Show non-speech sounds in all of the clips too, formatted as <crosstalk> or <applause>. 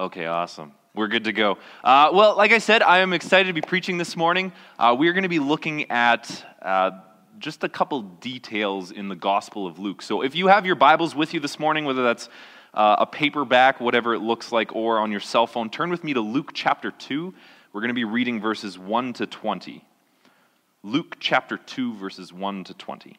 Okay, awesome. We're good to go. Uh, well, like I said, I am excited to be preaching this morning. Uh, we're going to be looking at uh, just a couple details in the Gospel of Luke. So if you have your Bibles with you this morning, whether that's uh, a paperback, whatever it looks like, or on your cell phone, turn with me to Luke chapter 2. We're going to be reading verses 1 to 20. Luke chapter 2, verses 1 to 20.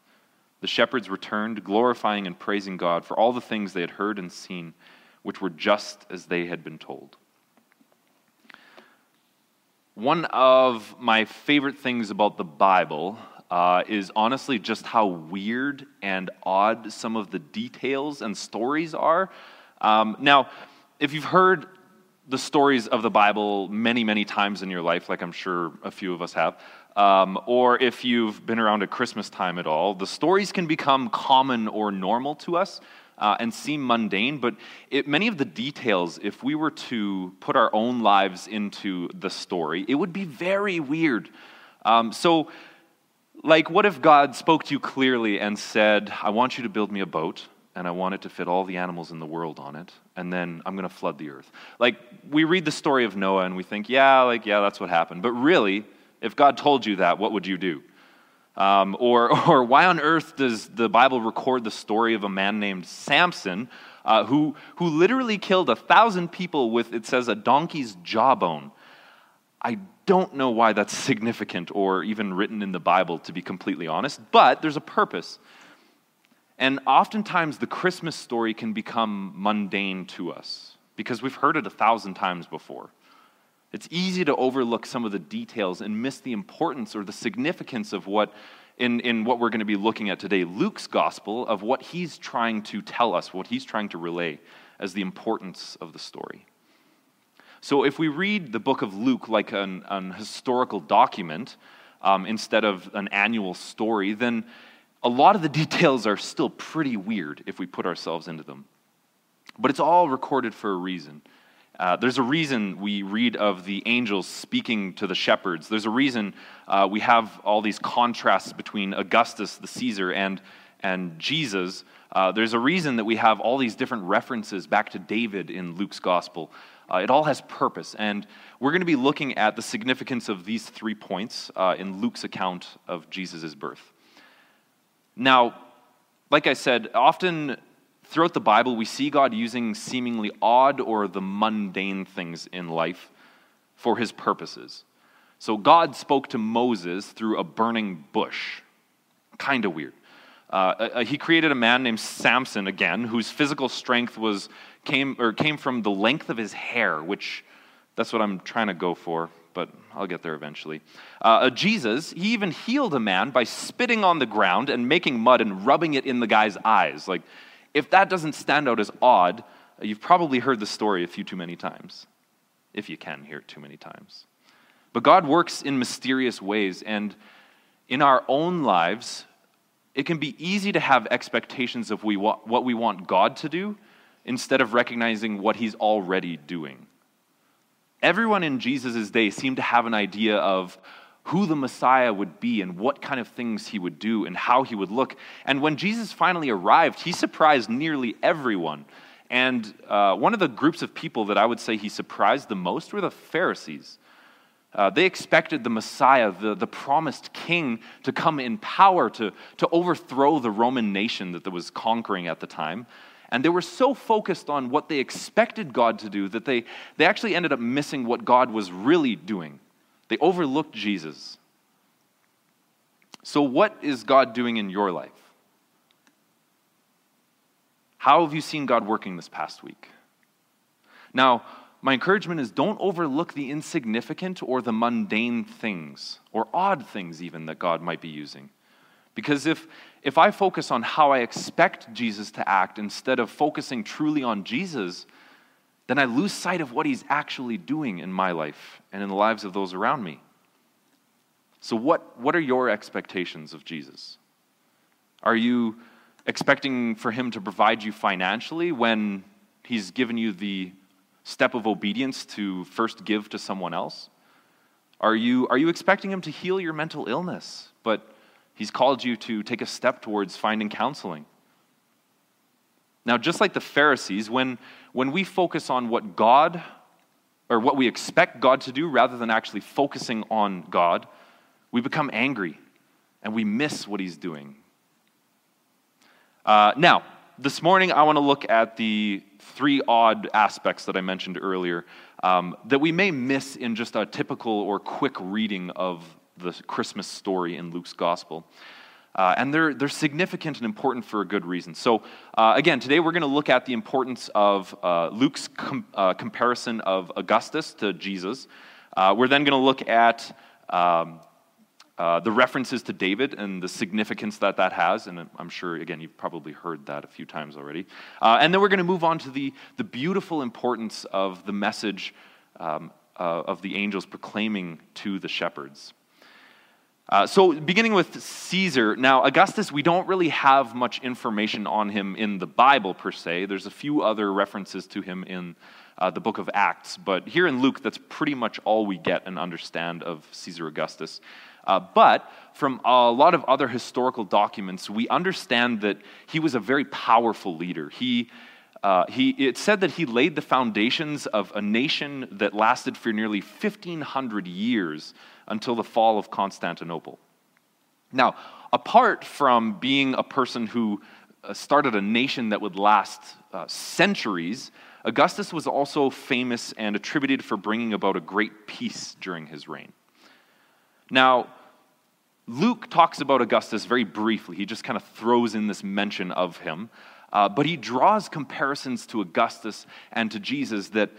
The shepherds returned, glorifying and praising God for all the things they had heard and seen, which were just as they had been told. One of my favorite things about the Bible uh, is honestly just how weird and odd some of the details and stories are. Um, now, if you've heard the stories of the Bible many, many times in your life, like I'm sure a few of us have, um, or if you've been around at Christmas time at all, the stories can become common or normal to us uh, and seem mundane, but it, many of the details, if we were to put our own lives into the story, it would be very weird. Um, so, like, what if God spoke to you clearly and said, I want you to build me a boat, and I want it to fit all the animals in the world on it, and then I'm going to flood the earth? Like, we read the story of Noah and we think, yeah, like, yeah, that's what happened. But really, if God told you that, what would you do? Um, or, <laughs> or why on earth does the Bible record the story of a man named Samson uh, who, who literally killed a thousand people with, it says, a donkey's jawbone? I don't know why that's <laughs> significant or even written in the Bible, to be completely honest, but there's a purpose. And oftentimes the Christmas story can become mundane to us because we've heard it a thousand times before. It's easy to overlook some of the details and miss the importance or the significance of what, in, in what we're going to be looking at today, Luke's gospel, of what he's trying to tell us, what he's trying to relay as the importance of the story. So if we read the book of Luke like an, an historical document um, instead of an annual story, then a lot of the <laughs> details are still pretty weird if we put ourselves into them. But it's all recorded for a reason. Uh, there's a reason we read of the angels speaking to the shepherds. There's a reason uh, we have all these contrasts between Augustus, the Caesar, and, and Jesus. Uh, there's a reason that we have all these different references back to David in Luke's gospel. Uh, it all has purpose. And we're going to be looking at the significance of these three points uh, in Luke's account of Jesus' birth. Now, like I said, often Throughout the Bible, we see God using seemingly odd or the mundane things in life for his purposes. So God spoke to Moses through a burning bush. Kind of weird. Uh, uh, uh, he created a man named Samson again, whose physical strength was came or came from the length of his hair, which that's what I'm trying to go for. but I'll get there eventually. Uh, Jesus, he even healed a man by spitting on the ground and making mud and rubbing it in the guy's eyes. Like, if that doesn't stand out as odd, uh, you've probably heard the story a few too many times, if you can hear it too many times. But God works in mysterious ways, and in our own lives, it can be easy to have expectations of we, what we want God to do instead of recognizing what He's already doing. Everyone in Jesus' day seemed to have an idea of who the Messiah would be and what kind of things he would do and how he would look. And when Jesus finally arrived, he surprised nearly everyone. And uh, one of the groups of people that I would say he surprised the most were the Pharisees. Uh, they expected the Messiah, the, the promised king, to come in power to, to overthrow the Roman nation that was conquering at the time. And they were so focused on what they expected God to do that they, they actually ended up missing what God was really doing. They overlooked Jesus. So, what is God doing in your life? How have you seen God working this past week? Now, my encouragement is don't overlook the insignificant or the mundane things, or odd things even, that God might be using. Because if, if I focus on how I expect Jesus to act instead of focusing truly on Jesus, then I lose sight of what he's actually doing in my life and in the lives of those around me. So, what, what are your expectations of Jesus? Are you expecting for him to provide you financially when he's given you the step of obedience to first give to someone else? Are you, are you expecting Him to heal your mental illness, but He's called you to take a step towards finding counseling? Now, just like the Pharisees, when, when we focus on what God or what we expect God to do rather than actually focusing on God, we become angry and we miss what He's doing. Uh, now, this morning I want to look at the three odd aspects that I mentioned earlier um, that we may miss in just a typical or quick reading of the Christmas story in Luke's gospel. Uh, and they're, they're significant and important for a good reason. So, uh, again, today we're going to look at the importance of uh, Luke's com- uh, comparison of Augustus to Jesus. Uh, we're then going to look at um, uh, the references to David and the significance that that has, and I'm sure, again, you've probably heard that a few times already. And then we're going to move on to the, the beautiful importance of the message um, of the angels proclaiming to the shepherds. Uh, so, beginning with Caesar, now Augustus, we don't really have much information on him in the Bible per se. There's a few other references to him in uh, the book of Acts, but here in Luke, that's pretty much all we get and understand of Caesar Augustus. Uh, but from a lot of other historical documents, we understand that he was a very powerful leader. He, uh, he, it said that he laid the foundations of a nation that lasted for nearly 1,500 years until the fall of Constantinople. Now, apart from being a person who uh, started a nation that would last uh, centuries, Augustus was also famous and attributed for bringing about a great peace during his reign. Now, Luke talks about Augustus very briefly. He just kind of throws in this mention of him. Uh, but he draws comparisons to Augustus and to Jesus that,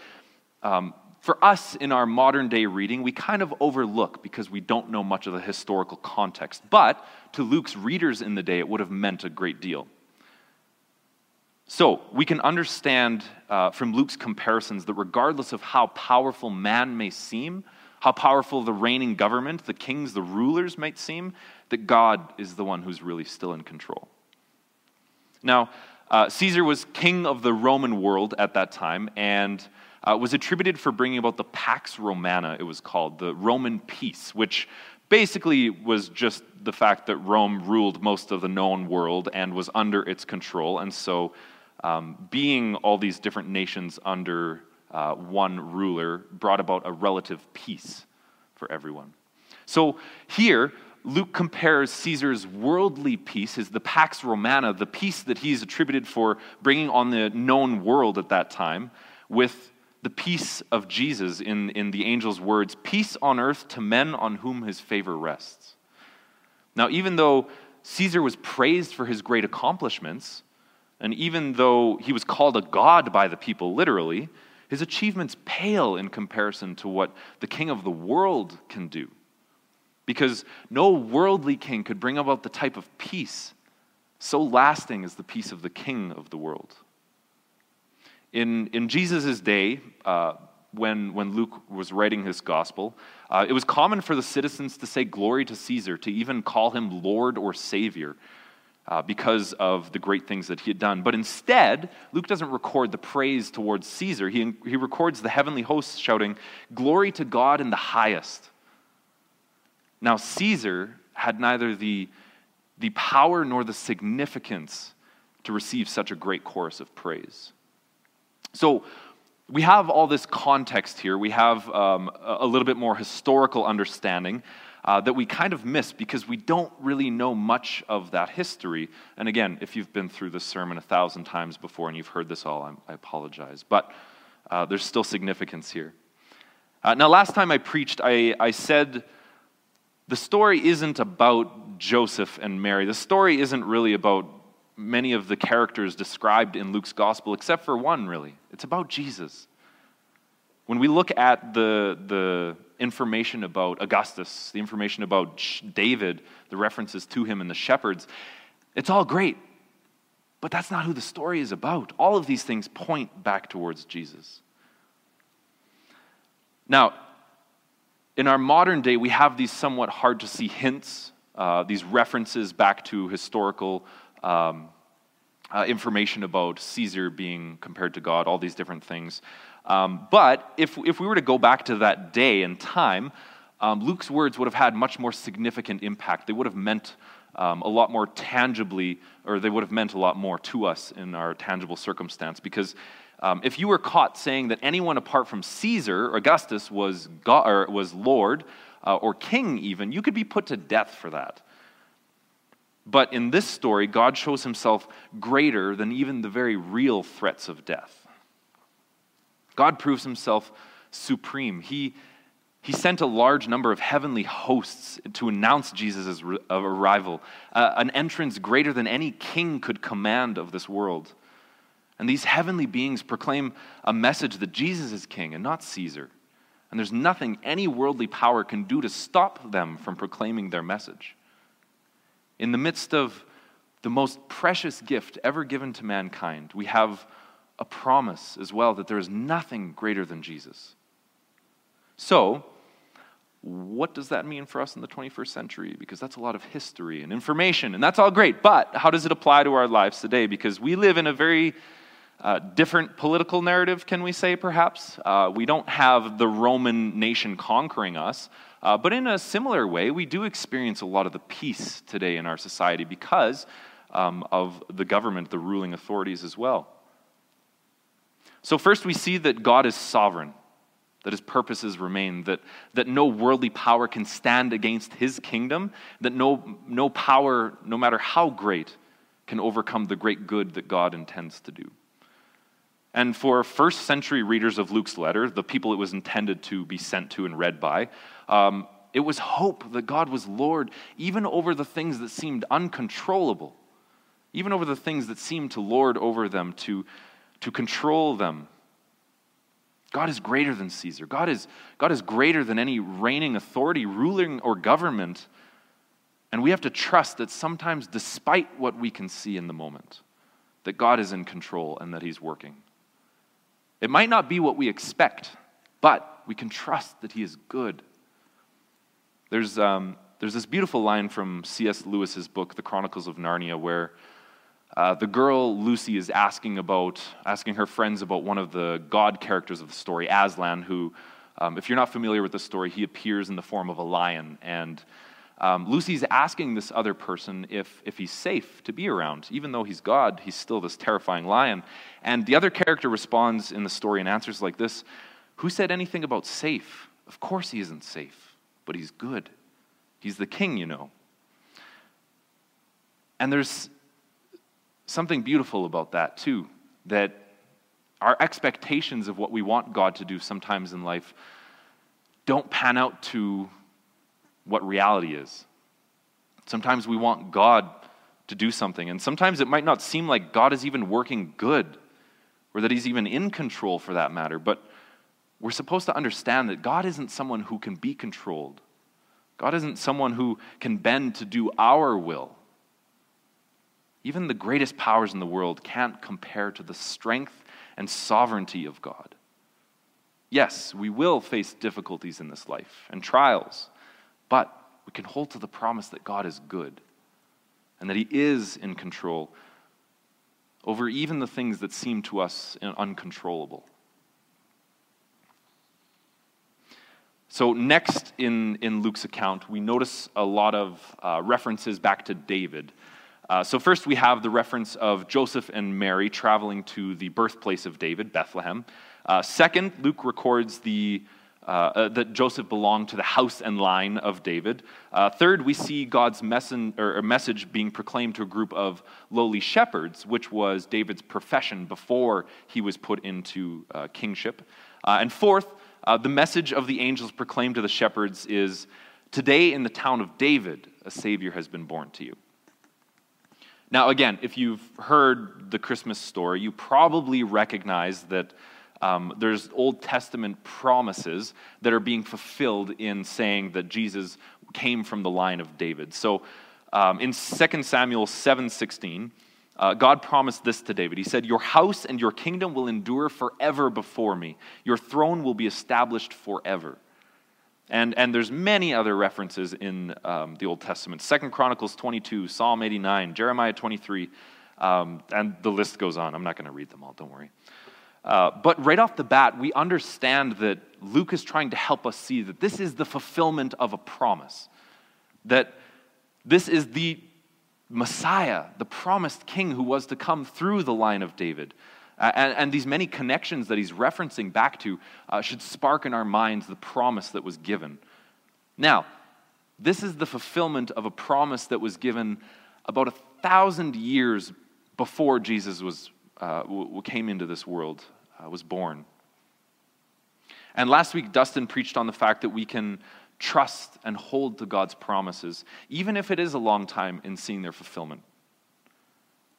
um, for us in our modern day reading, we kind of overlook because we don't know much of the historical context. But to Luke's readers in the day, it would have meant a great deal. So, we can understand uh, from Luke's comparisons that regardless of how powerful man may seem, how powerful the reigning government, the kings, the rulers might seem, that God is the one who's really still in control. Now, uh, Caesar was king of the Roman world at that time and uh, was attributed for bringing about the Pax Romana, it was called, the Roman peace, which basically was just the fact that Rome ruled most of the known world and was under its control. And so, um, being all these different nations under uh, one ruler brought about a relative peace for everyone. So here, Luke compares Caesar's worldly peace, his the Pax Romana, the peace that he's attributed for bringing on the known world at that time, with the peace of Jesus in, in the angel's words peace on earth to men on whom his favor rests. Now, even though Caesar was praised for his great accomplishments, and even though he was called a god by the people literally, His achievements pale in comparison to what the king of the world can do. Because no worldly king could bring about the type of peace so lasting as the peace of the king of the world. In, in Jesus' day, uh, when, when Luke was writing his gospel, uh, it was common for the citizens to say glory to Caesar, to even call him Lord or Savior uh, because of the great things that he had done. But instead, Luke doesn't record the praise towards Caesar. He, he records the heavenly hosts shouting, Glory to God in the highest. Now, Caesar had neither the, the power nor the significance to receive such a great chorus of praise. So, we have all this context here. We have um, a little bit more historical understanding uh, that we kind of miss because we don't really know much of that history. And again, if you've been through this sermon a thousand times before and you've heard this all, I'm, i apologize. But uh, there's still significance here. Uh, now, last time I preached, I, I said the story isn't about Joseph and Mary. The story isn't really about many of the characters described in Luke's gospel, except for one, really. It's about Jesus. When we look at the, the information about Augustus, the information about David, the references to him and the shepherds, it's all great. But that's not who the story is about. All of these things point back towards Jesus. Now, in our modern day, we have these somewhat hard to see hints, uh, these references back to historical um, uh, information about Caesar being compared to God, all these different things. Um, but if, if we were to go back to that day and time, um, Luke's words would have had much more significant impact. They would have meant um, a lot more tangibly, or they would have meant a lot more to us in our tangible circumstance. Because um, if you were caught saying that anyone apart from Caesar, Augustus, was, God, or was Lord uh, or king, even, you could be put to death for that. But in this story, God shows himself greater than even the very real threats of death. God proves himself supreme. He, he sent a large number of heavenly hosts to announce Jesus' arrival, uh, an entrance greater than any king could command of this world. And these heavenly beings proclaim a message that Jesus is king and not Caesar. And there's nothing any worldly power can do to stop them from proclaiming their message. In the midst of the most precious gift ever given to mankind, we have a promise as well that there is nothing greater than Jesus. So, what does that mean for us in the 21st century? Because that's a lot of history and information, and that's all great. But how does it apply to our lives today? Because we live in a very uh, different political narrative, can we say, perhaps? Uh, we don't have the Roman nation conquering us. Uh, but in a similar way, we do experience a lot of the peace today in our society because um, of the government, the ruling authorities as well. So, first, we see that God is sovereign, that his purposes remain, that, that no worldly power can stand against his kingdom, that no, no power, no matter how great, can overcome the great good that God intends to do. And for first century readers of Luke's letter, the people it was intended to be sent to and read by, um, it was hope that God was Lord even over the things that seemed uncontrollable, even over the things that seemed to lord over them, to, to control them. God is greater than Caesar. God is, God is greater than any reigning authority, ruling, or government. And we have to trust that sometimes, despite what we can see in the moment, that God is in control and that He's working. It might not be what we expect, but we can trust that He is good. There's, um, there's this beautiful line from C.S. Lewis's book, The Chronicles of Narnia, where uh, the girl Lucy is asking about, asking her friends about one of the god characters of the story, Aslan, who, um, if you're not familiar with the story, he appears in the form of a lion. And um, Lucy's asking this other person if, if he's safe to be around. Even though he's God, he's still this terrifying lion. And the other character responds in the story and answers like this Who said anything about safe? Of course he isn't safe, but he's good. He's the king, you know. And there's something beautiful about that, too, that our expectations of what we want God to do sometimes in life don't pan out to what reality is. Sometimes we want God to do something, and sometimes it might not seem like God is even working good. or that he's even in control for that matter. But we're supposed to understand that God isn't someone who can be controlled. God isn't someone who can bend to do our will. Even the greatest powers in the world can't compare to the strength and sovereignty of God. Yes, we will face difficulties in this life and trials, but we can hold to the promise that God is good and that He is in control over even the things that seem to us uncontrollable. So, next in, in Luke's account, we notice a lot of uh, references back to David. Uh, so, first we have the reference of Joseph and Mary traveling to the birthplace of David, Bethlehem. Uh, second, Luke records the, uh, uh, that Joseph belonged to the house and line of David. Uh, third, we see God's messen, message being proclaimed to a group of lowly shepherds, which was David's profession before he was put into kingship. and fourth, uh, the message of the angels proclaimed to the shepherds is Today in the town of David, a Savior has been born to you. Now, again, if you've heard the Christmas story, you probably recognize that um, there's Old Testament promises that are being fulfilled in saying that Jesus came from the line of David. So um, in 2 Samuel 7:16, uh, God promised this to David. He said, Your house and your kingdom will endure forever before me. Your throne will be established forever. And, and there's many other references in um, the Old Testament. Second Chronicles 22, Psalm 89, Jeremiah 23, um, and the list goes on. I'm not going to read them all, don't worry. Uh, but right off the bat, we understand that Luke is trying to help us see that this is the fulfillment of a promise. That this is the Messiah, the promised king who was to come through the line of David. Uh, and, and, these many connections that he's referencing back to uh, should spark in our minds the promise that was given. Now, this is the fulfillment of a promise that was given about a thousand years before Jesus was, uh, w- came into this world, uh, was born. And last week, Dustin preached on the fact that we can trust and hold to God's promises, even if it is a long time in seeing their fulfillment.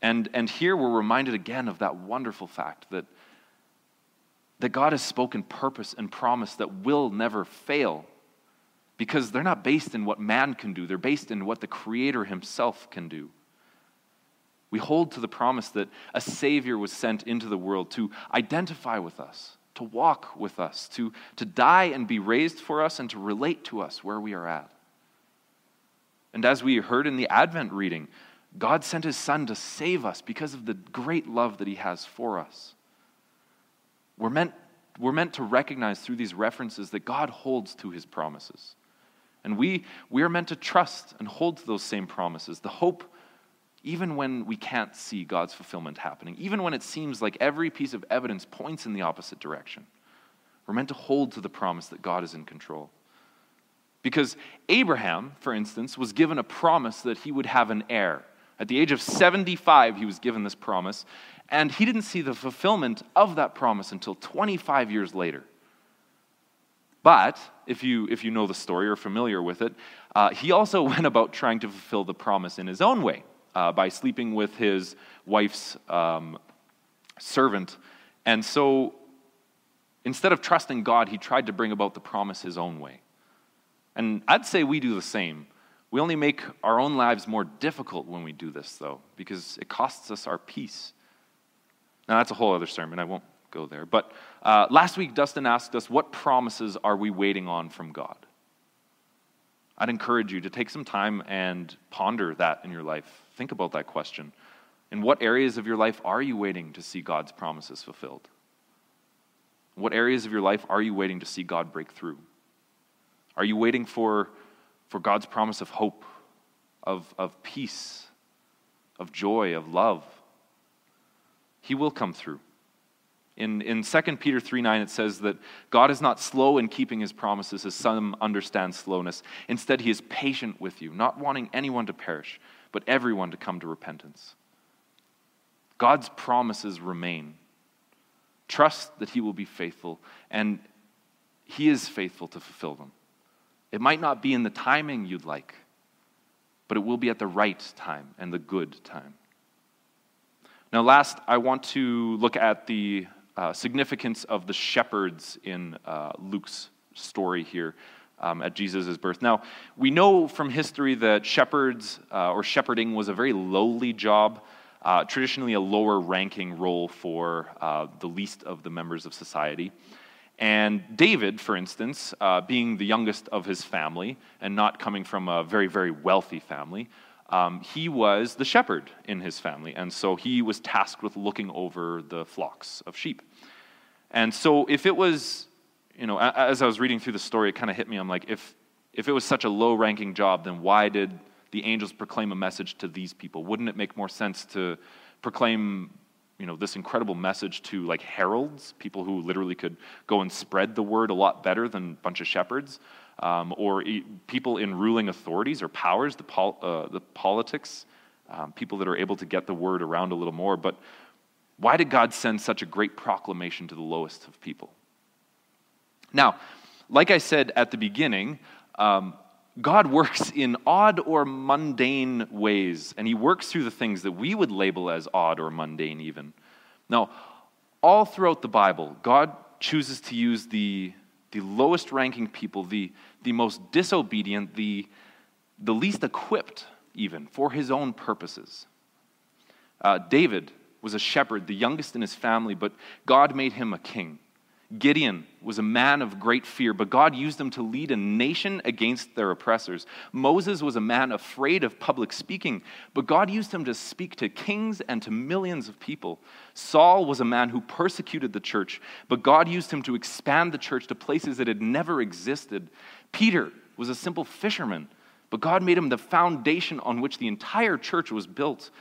And, and here we're reminded again of that wonderful fact that, that God has spoken purpose and promise that will never fail because they're not based in what man can do, they're based in what the Creator Himself can do. We hold to the promise that a Savior was sent into the world to identify with us, to walk with us, to, to die and be raised for us, and to relate to us where we are at. And as we heard in the Advent reading, God sent his Son to save us because of the great love that he has for us. We're meant, we're meant to recognize through these references that God holds to his promises. And we, we are meant to trust and hold to those same promises. The hope even when we can't see God's fulfillment happening, even when it seems like every piece of evidence points in the opposite direction. We're meant to hold to the promise that God is in control. Because Abraham, for instance, was given a promise that he would have an heir. At the age of 75, he was given this promise, and he didn't see the fulfillment of that promise until 25 years later. But if you, if you know the story or familiar with it, uh, he also <laughs> went about trying to fulfill the promise in his own way uh, by sleeping with his wife's um, servant. And so instead of trusting God, he tried to bring about the promise his own way. And I'd say we do the same. We only make our own lives more difficult when we do this, though, because it costs us our peace. Now, that's a whole other sermon. I won't go there. But uh, last week, Dustin asked us, What promises are we waiting on from God? I'd encourage you to take some time and ponder that in your life. Think about that question. In what areas of your life are you waiting to see God's promises fulfilled? What areas of your life are you waiting to see God break through? Are you waiting for, for God's promise of hope, of, of peace, of joy, of love? He will come through. In, in 2 Peter 3 9, it says that God is not slow in keeping his promises, as some understand slowness. Instead, he is patient with you, not wanting anyone to perish, but everyone to come to repentance. God's promises remain. Trust that he will be faithful, and he is faithful to fulfill them. It might not be in the timing you'd like, but it will be at the right time and the good time. Now, last, I want to look at the uh, significance of the shepherds in uh, Luke's story here um, at Jesus' birth. Now, we know from history that shepherds uh, or shepherding was a very lowly job, uh, traditionally a lower ranking role for uh, the least of the members of society. And David, for instance, uh, being the youngest of his family and not coming from a very, very wealthy family, um, he was the shepherd in his family. And so he was tasked with looking over the flocks of sheep. And so if it was you know, as I was reading through the story, it kind of hit me. I'm like, if, if it was such a low ranking job, then why did the angels proclaim a message to these people? Wouldn't it make more sense to proclaim, you know, this incredible message to like heralds, people who literally could go and spread the word a lot better than a bunch of shepherds, um, or people in ruling authorities or powers, the, pol- uh, the politics, um, people that are able to get the word around a little more. But why did God send such a great proclamation to the lowest of people? Now, like I said at the beginning, um, God works in odd or mundane ways, and He works through the things that we would label as odd or mundane, even. Now, all throughout the Bible, God chooses to use the, the lowest ranking people, the, the most disobedient, the, the least equipped, even, for His own purposes. Uh, David was a shepherd, the youngest in his family, but God made him a king. Gideon was a man of great fear, but God used him to lead a nation against their oppressors. Moses was a man afraid of public speaking, but God used him to speak to kings and to millions of people. Saul was a man who persecuted the church, but God used him to expand the church to places that had never existed. Peter was a simple fisherman, but God made him the foundation on which the entire church was built.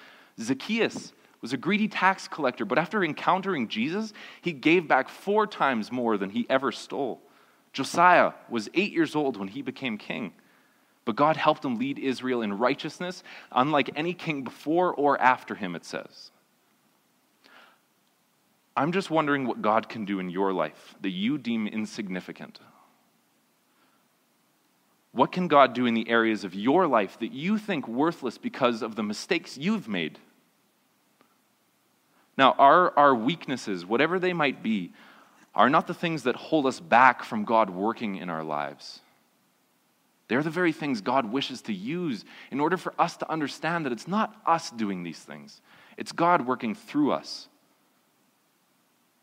Zacchaeus was a greedy tax collector, but after encountering Jesus, he gave back four times more than he ever stole. Josiah was eight years old when he became king, but God helped him lead Israel in righteousness, unlike any king before or after him, it says. I'm just wondering what God can do in your life that you deem insignificant. What can God do in the areas of your life that you think worthless because of the mistakes you've made? Now, our, our weaknesses, whatever they might be, are not the things that hold us back from God working in our lives. They're the very things God wishes to use in order for us to understand that it's not us doing these things, it's God working through us.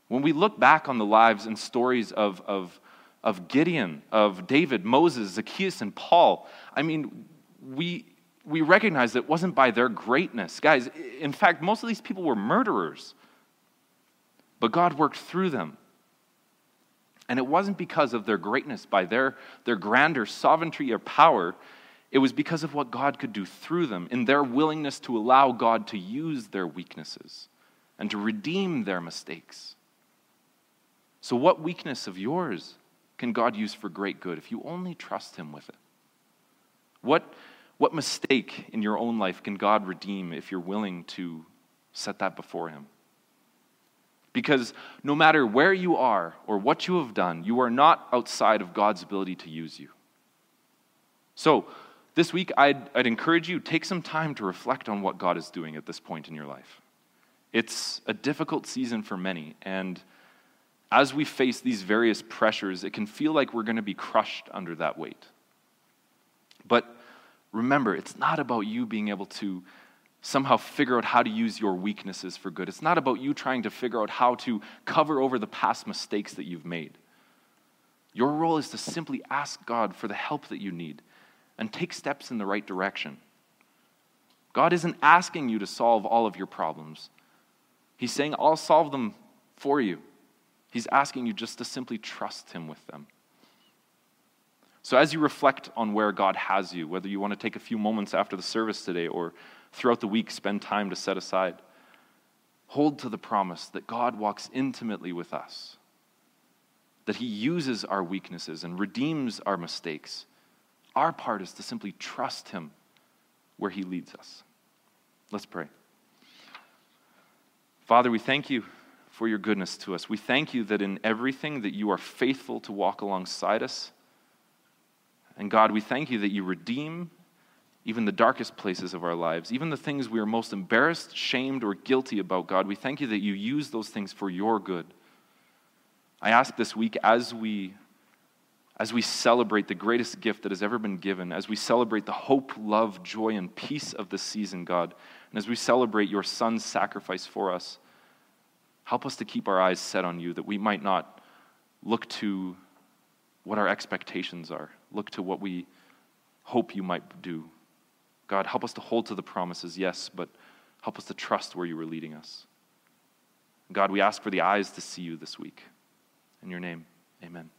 When we look back on the lives and stories of, of, of Gideon, of David, Moses, Zacchaeus, and Paul, I mean, we, we recognize that it wasn't by their greatness. Guys, in fact, most of these people were murderers. But God worked through them. And it wasn't because of their greatness, by their, their grandeur, sovereignty, or power. It was because of what God could do through them, in their willingness to allow God to use their weaknesses and to redeem their mistakes. So, what weakness of yours can God use for great good if you only trust Him with it? What what mistake in your own life can God redeem if you're willing to set that before Him? Because no matter where you are or what you have done, you are not outside of God's ability to use you. So, this week, I'd, I'd encourage you take some time to reflect on what God is doing at this point in your life. It's a difficult season for many, and as we face these various pressures, it can feel like we're going to be crushed under that weight. But remember, it's not about you being able to somehow figure out how to use your weaknesses for good. It's not about you trying to figure out how to cover over the past mistakes that you've made. Your role is to simply ask God for the help that you need and take steps in the right direction. God isn't asking you to solve all of your problems. He's saying, I'll solve them for you. He's asking you just to simply trust Him with them. So, as you reflect on where God has you, whether you want to take a few moments after the service today or throughout the week, spend time to set aside, hold to the promise that God walks intimately with us, that He uses our weaknesses and redeems our mistakes. Our part is to simply trust Him where He leads us. Let's pray. Father, we thank you for your goodness to us. We thank you that in everything that you are faithful to walk alongside us and God, we thank you that you redeem even the darkest places of our lives, even the things we are most embarrassed, shamed, or guilty about, God, we thank you that you use those things for your good. I ask this week as we as we celebrate the greatest gift that has ever been given, as we celebrate the hope, love, joy, and peace of this season, God, and as we celebrate your Son's sacrifice for us, help us to keep our eyes set on you that we might not look to what our expectations are, look to what we hope you might do. God, help us to hold to the promises, yes, but help us to trust where you are leading us. God, we ask for the eyes to see you this week. In your name, amen.